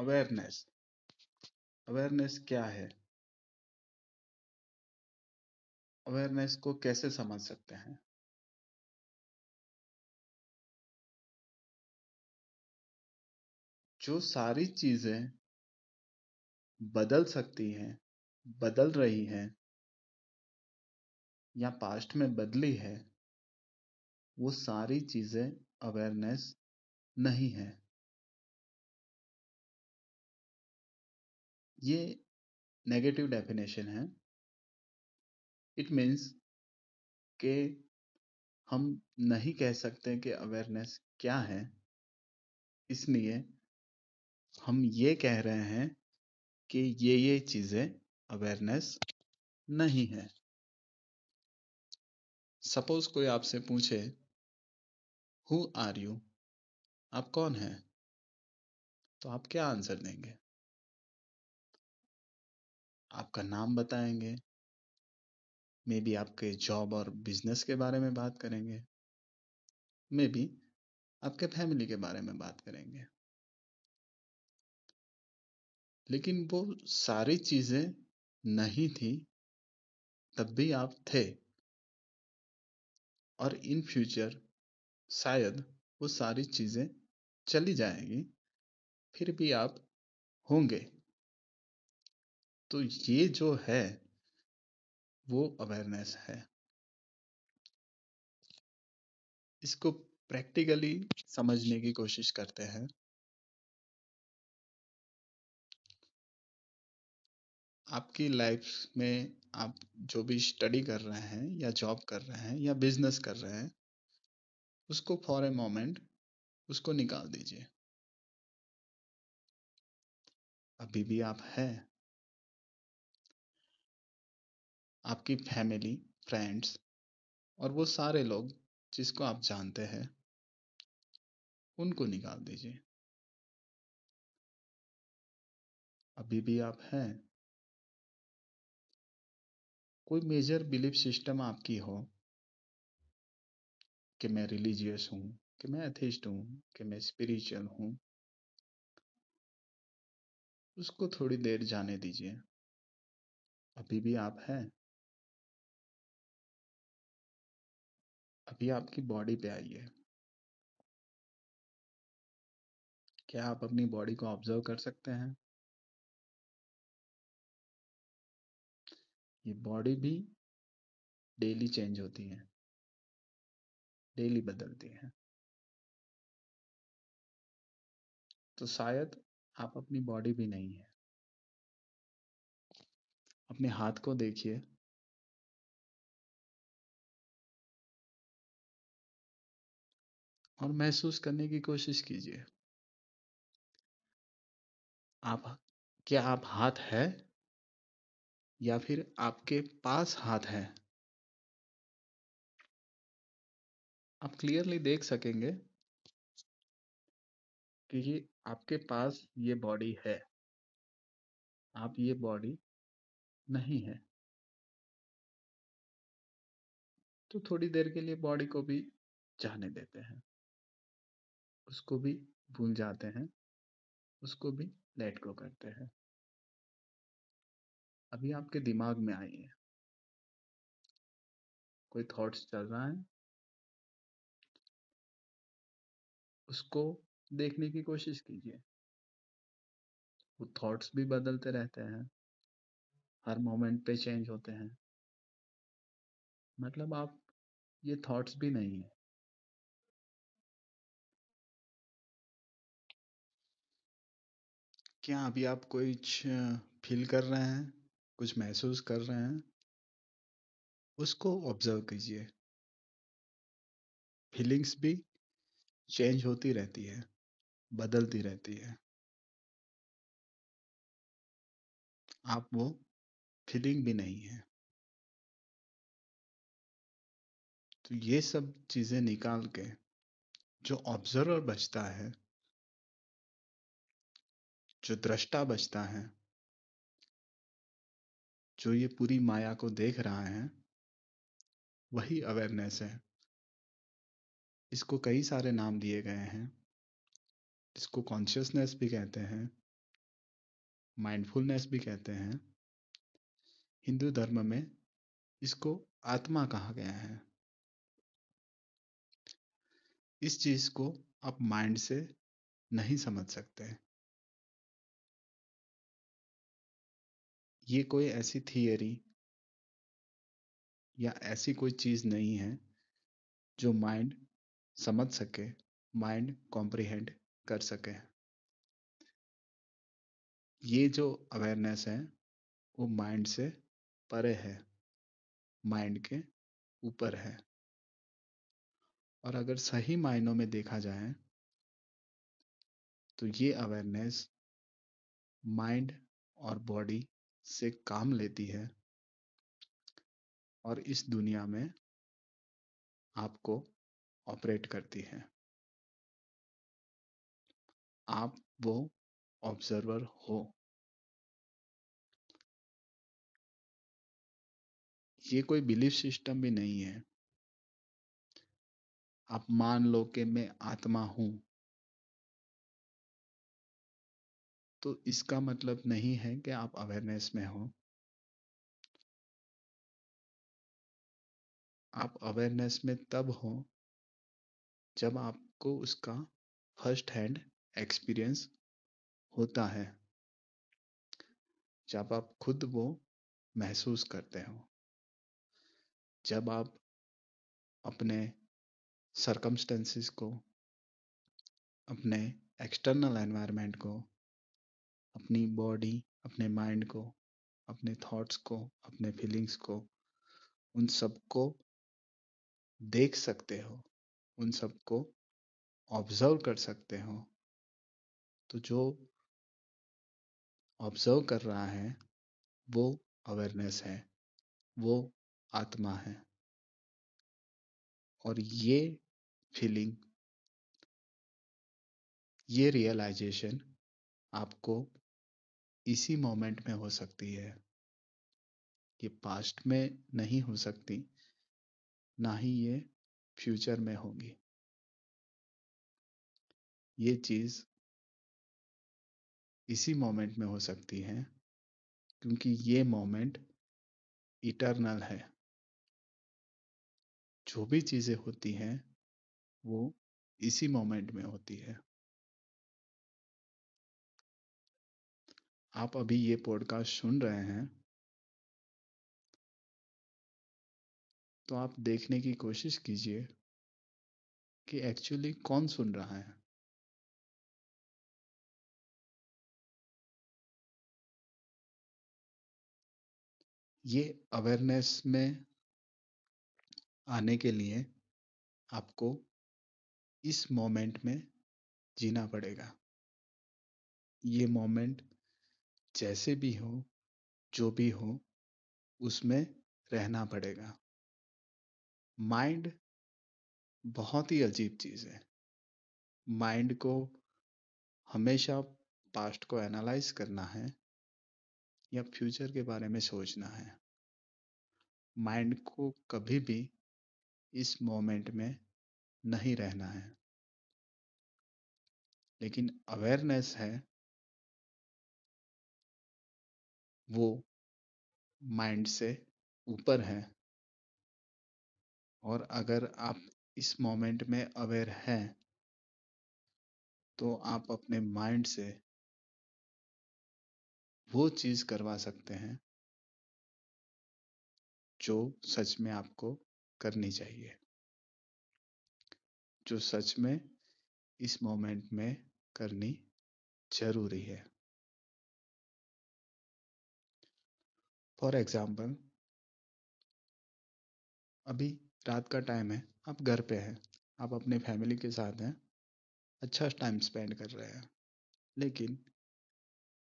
Awareness awareness क्या है? Awareness को कैसे समझ सकते हैं? जो सारी चीज़ें बदल सकती हैं, बदल रही हैं, या पास्ट में बदली है, वो सारी चीज़ें अवेयरनेस नहीं है। ये नेगेटिव डेफिनेशन है। इट मीन्स के हम नहीं कह सकते कि अवेयरनेस क्या है। इसलिए हम ये कह रहे हैं कि ये ये चीज़ें अवेयरनेस नहीं है। सपोज़ कोई आपसे पूछे हु आर यू आप कौन हैं? तो आप क्या आंसर देंगे? आपका नाम बताएँगे। मे बी आपके जॉब और बिज़नेस के बारे में बात करेंगे। मे बी आपके फैमिली के बारे में बात करेंगे। लेकिन वो सारी चीज़ें नहीं थी, तब भी आप थे। और इन फ्यूचर शायद वो सारी चीज़ें चली जाएँगी, फिर भी आप होंगे। तो ये जो है, वो अवेयरनेस है। इसको प्रैक्टिकली समझने की कोशिश करते हैं। आपकी लाइफ में आप जो भी स्टडी कर रहे हैं, या जॉब कर रहे हैं, या बिज़नेस कर रहे हैं, उसको फॉर ए मोमेंट उसको निकाल दीजिए। अभी भी आप हैं। आपकी फैमिली, फ्रेंड्स और वो सारे लोग जिसको आप जानते हैं, उनको निकाल दीजिए। अभी भी आप हैं। कोई मेजर बिलीफ सिस्टम आपकी हो कि मैं रिलीजियस हूँ, कि मैं एथिस्ट हूँ, कि मैं स्पिरिचुअल हूँ, उसको थोड़ी देर जाने दीजिए। अभी भी आप हैं। अभी आपकी बॉडी पे आइए क्या आप अपनी बॉडी को ऑब्ज़र्व कर सकते हैं? ये बॉडी भी डेली चेंज होती है। डेली बदलती है। तो शायद आप अपनी बॉडी भी नहीं है। अपने हाथ को देखिए। और महसूस करने की कोशिश कीजिए। आप, क्या आप हाथ है? या फिर आपके पास हाथ है? आप क्लियरली देख सकेंगे कि आपके पास ये बॉडी है। आप ये बॉडी नहीं है। तो थोड़ी देर के लिए बॉडी को भी जाने देते हैं। उसको भी भूल जाते हैं, उसको भी लेट गो करते हैं। अभी आपके दिमाग में आई है। कोई थॉट्स चल रहा है? उसको देखने की कोशिश कीजिए। वो थॉट्स भी बदलते रहते हैं। हर मोमेंट पे चेंज होते हैं। मतलब आप, ये थॉट्स भी नहीं है। क्या अभी आप कुछ फील कर रहे हैं? कुछ महसूस कर रहे हैं? उसको ऑब्ज़र्व कीजिए। फीलिंग्स भी चेंज होती रहती है, बदलती रहती है। आप वो फीलिंग भी नहीं है। तो ये सब चीज़ें निकाल के जो ऑब्जर्वर बचता है जो दृष्टा बचता है, जो ये पूरी माया को देख रहा है, वही अवेयरनेस है। इसको कई सारे नाम दिए गए हैं, इसको कॉन्शियसनेस भी कहते हैं माइंडफुलनेस भी कहते हैं। हिंदू धर्म में इसको आत्मा कहा गया है। इस चीज़ को आप माइंड से नहीं समझ सकते। ये कोई ऐसी थियरी या ऐसी कोई चीज़ नहीं है, जो माइंड समझ सके माइंड कॉम्प्रिहेंड कर सके। ये जो अवेयरनेस है, वो माइंड से परे है माइंड के ऊपर है। और अगर सही मायनों में देखा जाए तो ये अवेयरनेस माइंड और बॉडी से काम लेती है और इस दुनिया में आपको ऑपरेट करती है। आप वो ऑब्जर्वर हो। ये कोई बिलीफ सिस्टम भी नहीं है। आप मान लो कि मैं आत्मा हूँ। तो इसका मतलब नहीं है कि आप अवेयरनेस में हो। आप अवेयरनेस में तब हो जब आपको उसका फ़र्स्ट हैंड एक्सपीरियंस होता है, जब आप खुद वो महसूस करते हो। जब आप अपने सरकमस्टेंसेस को, अपने एक्सटर्नल एनवायरनमेंट को अपनी बॉडी अपने माइंड को, अपने थॉट्स को, अपने फीलिंग्स को, उन सबको देख सकते हो, उन सबको ऑब्ज़र्व कर सकते हो। तो जो ऑब्ज़र्व कर रहा है, वो अवेयरनेस है, वो आत्मा है। और ये फीलिंग ये रियलाइजेशन आपको इसी मोमेंट में हो सकती है ये पास्ट में नहीं हो सकती, ना ही ये फ्यूचर में होगी। ये चीज़ इसी मोमेंट में हो सकती है, क्योंकि ये मोमेंट इटरनल है। जो भी चीज़ें होती हैं, वो इसी मोमेंट में होती है। आप अभी ये पॉडकास्ट सुन रहे हैं तो आप देखने की कोशिश कीजिए कि एक्चुअली कौन सुन रहा है। ये अवेयरनेस में आने के लिए आपको इस मोमेंट में जीना पड़ेगा। ये मोमेंट जैसे भी हो, जो भी हो, उसमें रहना पड़ेगा। माइंड बहुत ही अजीब चीज़ है। माइंड को हमेशा पास्ट को एनालाइज करना है या फ्यूचर के बारे में सोचना है। माइंड को कभी भी इस मोमेंट में नहीं रहना है। लेकिन अवेयरनेस है वो माइंड से ऊपर है। और अगर आप इस मोमेंट में अवेयर हैं तो आप अपने माइंड से वो चीज़ करवा सकते हैं, जो सच में आपको करनी चाहिए। जो सच में इस मोमेंट में करनी ज़रूरी है। फॉर एग्ज़ाम्पल अभी रात का टाइम है, आप घर पे हैं, आप अपने फैमिली के साथ हैं अच्छा टाइम स्पेंड कर रहे हैं, लेकिन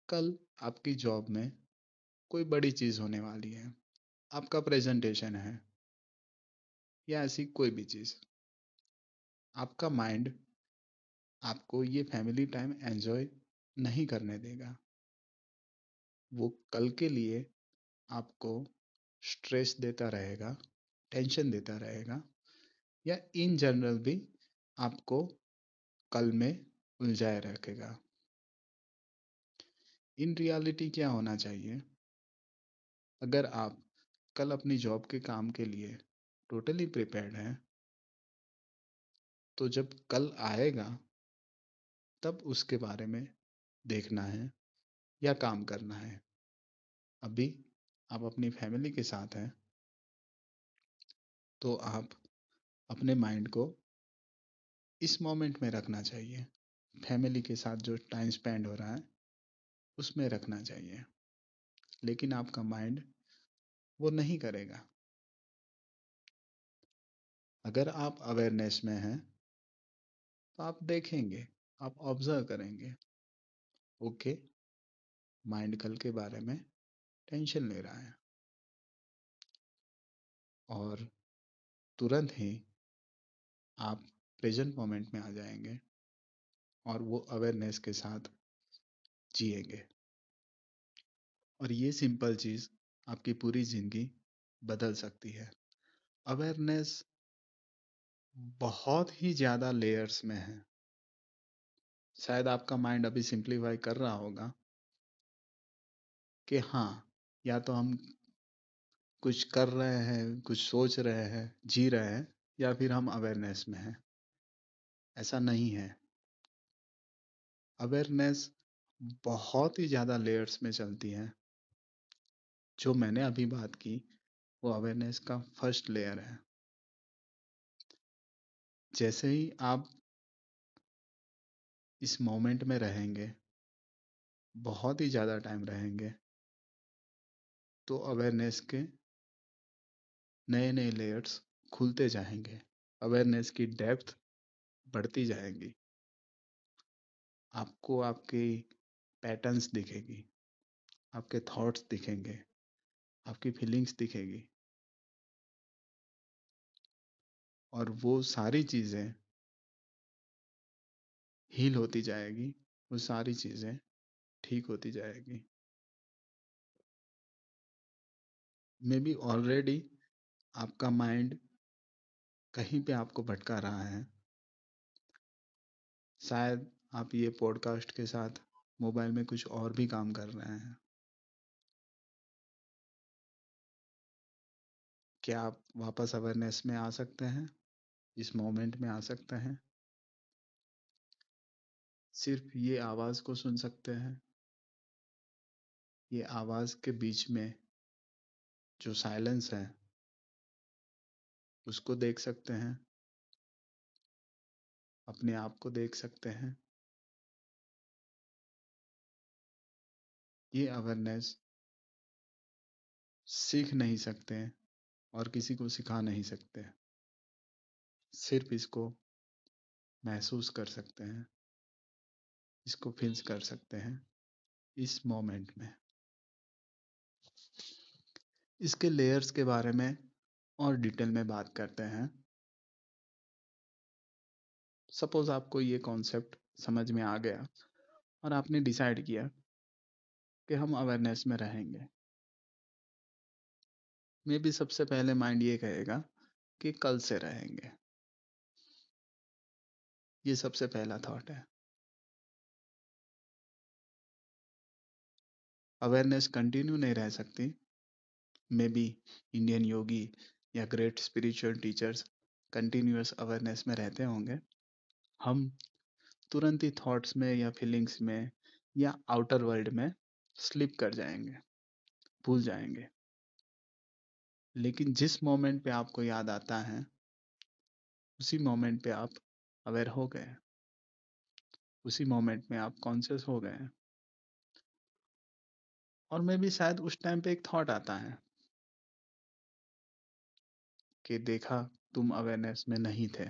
कल आपकी जॉब में कोई बड़ी चीज़ होने वाली है, आपका प्रेजेंटेशन है, या ऐसी कोई भी चीज़, आपका माइंड आपको ये फैमिली टाइम एंजॉय नहीं करने देगा। वो कल के लिए आपको स्ट्रेस देता रहेगा, टेंशन देता रहेगा, या इन जनरल भी आपको कल में उलझाए रखेगा। इन रियलिटी क्या होना चाहिए? अगर आप कल अपनी जॉब के काम के लिए टोटली प्रिपेयर्ड हैं तो जब कल आएगा, तब उसके बारे में देखना है या काम करना है। अभी आप अपनी फैमिली के साथ हैं तो आप अपने माइंड को इस मोमेंट में रखना चाहिए। फैमिली के साथ जो टाइम स्पेंड हो रहा है, उसमें रखना चाहिए। लेकिन आपका माइंड वो नहीं करेगा। अगर आप अवेयरनेस में हैं तो आप देखेंगे, आप ऑब्ज़र्व करेंगे, ओके, माइंड कल के बारे में टेंशन ले रहा है। और तुरंत ही आप प्रेजेंट मोमेंट में आ जाएँगे और वो अवेयरनेस के साथ जिएँगे। और ये सिंपल चीज़ आपकी पूरी ज़िंदगी बदल सकती है। अवेयरनेस बहुत ही ज़्यादा लेयर्स में है। शायद आपका माइंड अभी सिंप्लीफाई कर रहा होगा कि हाँ या तो हम कुछ कर रहे हैं, कुछ सोच रहे हैं, जी रहे हैं या फिर हम अवेयरनेस में हैं। ऐसा नहीं है। अवेयरनेस बहुत ही ज़्यादा लेयर्स में चलती है। जो मैंने अभी बात की, वो अवेयरनेस का फ़र्स्ट लेयर है। जैसे ही आप इस मोमेंट में रहेंगे, बहुत ही ज़्यादा टाइम रहेंगे तो अवेयरनेस के नए नए लेयर्स खुलते जाएँगे। अवेयरनेस की डेप्थ बढ़ती जाएगी। आपको आपकी पैटर्न्स दिखेगी। आपके थॉट्स दिखेंगे। आपकी फीलिंग्स दिखेगी। और वो सारी चीज़ें हील होती जाएगी। वो सारी चीज़ें ठीक होती जाएगी। मे बी ऑलरेडी आपका माइंड कहीं पे आपको भटका रहा है। शायद आप ये पॉडकास्ट के साथ मोबाइल में कुछ और भी काम कर रहे हैं। क्या आप वापस अवेयरनेस में आ सकते हैं? इस मोमेंट में आ सकते हैं। सिर्फ़ ये आवाज़ को सुन सकते हैं। ये आवाज़ के बीच में जो साइलेंस है, उसको देख सकते हैं। अपने आप को देख सकते हैं। ये अवेयरनेस सीख नहीं सकते हैं और किसी को सिखा नहीं सकते। सिर्फ़ इसको महसूस कर सकते हैं। इसको फील कर सकते हैं। इस मोमेंट में। इसके लेयर्स के बारे में और डिटेल में बात करते हैं। सपोज़ आपको ये कॉन्सेप्ट समझ में आ गया और आपने डिसाइड किया कि हम अवेयरनेस में रहेंगे। मे भी सबसे पहले माइंड ये कहेगा कि कल से रहेंगे। ये सबसे पहला थॉट है। अवेयरनेस कंटिन्यू नहीं रह सकती। मे बी इंडियन योगी या great spiritual teachers continuous awareness में रहते होंगे। हम तुरंत ही थॉट्स में या फीलिंग्स में या आउटर वर्ल्ड में स्लिप कर जाएँगे, भूल जाएँगे। लेकिन जिस मोमेंट पे आपको याद आता है, उसी मोमेंट पे आप अवेयर हो गए। उसी मोमेंट में आप कॉन्शियस हो गए। और मे भी शायद उस टाइम पे एक थॉट आता है। कि देखा तुम अवेयरनेस में नहीं थे।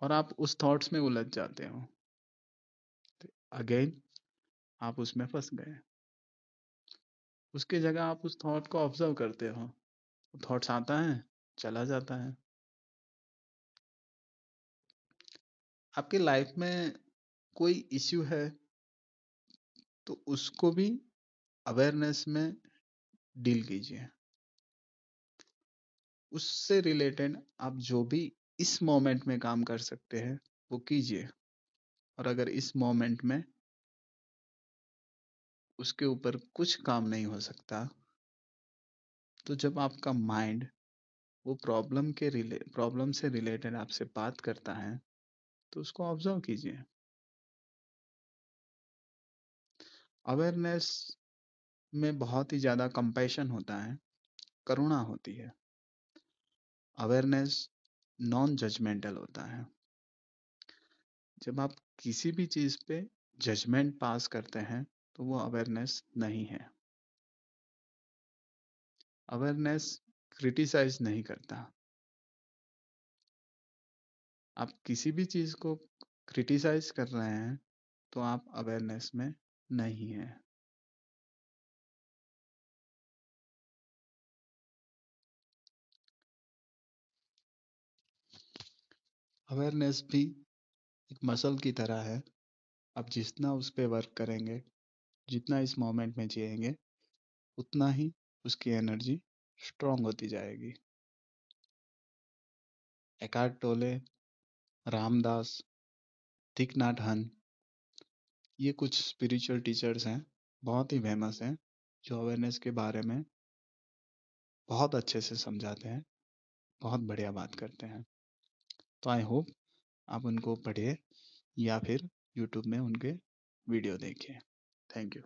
और आप उस थॉट्स में उलझ जाते हो। अगेन आप उसमें फंस गए। उसके जगह आप उस थॉट को ऑब्ज़र्व करते हो। थॉट्स आता है, चला जाता है। आपके लाइफ में कोई इश्यू है तो उसको भी अवेयरनेस में डील कीजिए। उससे रिलेटेड आप जो भी इस मोमेंट में काम कर सकते हैं, वो कीजिए। और अगर इस मोमेंट में उसके ऊपर कुछ काम नहीं हो सकता तो जब आपका माइंड वो प्रॉब्लम के रिले, प्रॉब्लम से रिलेटेड आपसे बात करता है तो उसको ऑब्ज़र्व कीजिए। अवेयरनेस में बहुत ही ज़्यादा कंपैशन होता है, करुणा होती है। अवेयरनेस नॉन जजमेंटल होता है। जब आप किसी भी चीज़ पे जजमेंट पास करते हैं तो वो अवेयरनेस नहीं है। अवेयरनेस क्रिटिसाइज नहीं करता। आप किसी भी चीज़ को क्रिटिसाइज कर रहे हैं तो आप अवेयरनेस में नहीं हैं। अवेयरनेस भी एक मसल की तरह है। आप जितना उस पर वर्क करेंगे, जितना इस मोमेंट में जिएँगे, उतना ही उसकी एनर्जी स्ट्रांग होती जाएगी। एकार्ट टोले रामदास थिकनाथ हन ये कुछ स्पिरिचुअल टीचर्स हैं, बहुत ही फ़ेमस हैं, जो अवेयरनेस के बारे में बहुत अच्छे से समझाते हैं, बहुत बढ़िया बात करते हैं। तो आई होप आप उनको पढ़िए या फिर यूट्यूब में उनके वीडियो देखिए थैंक यू।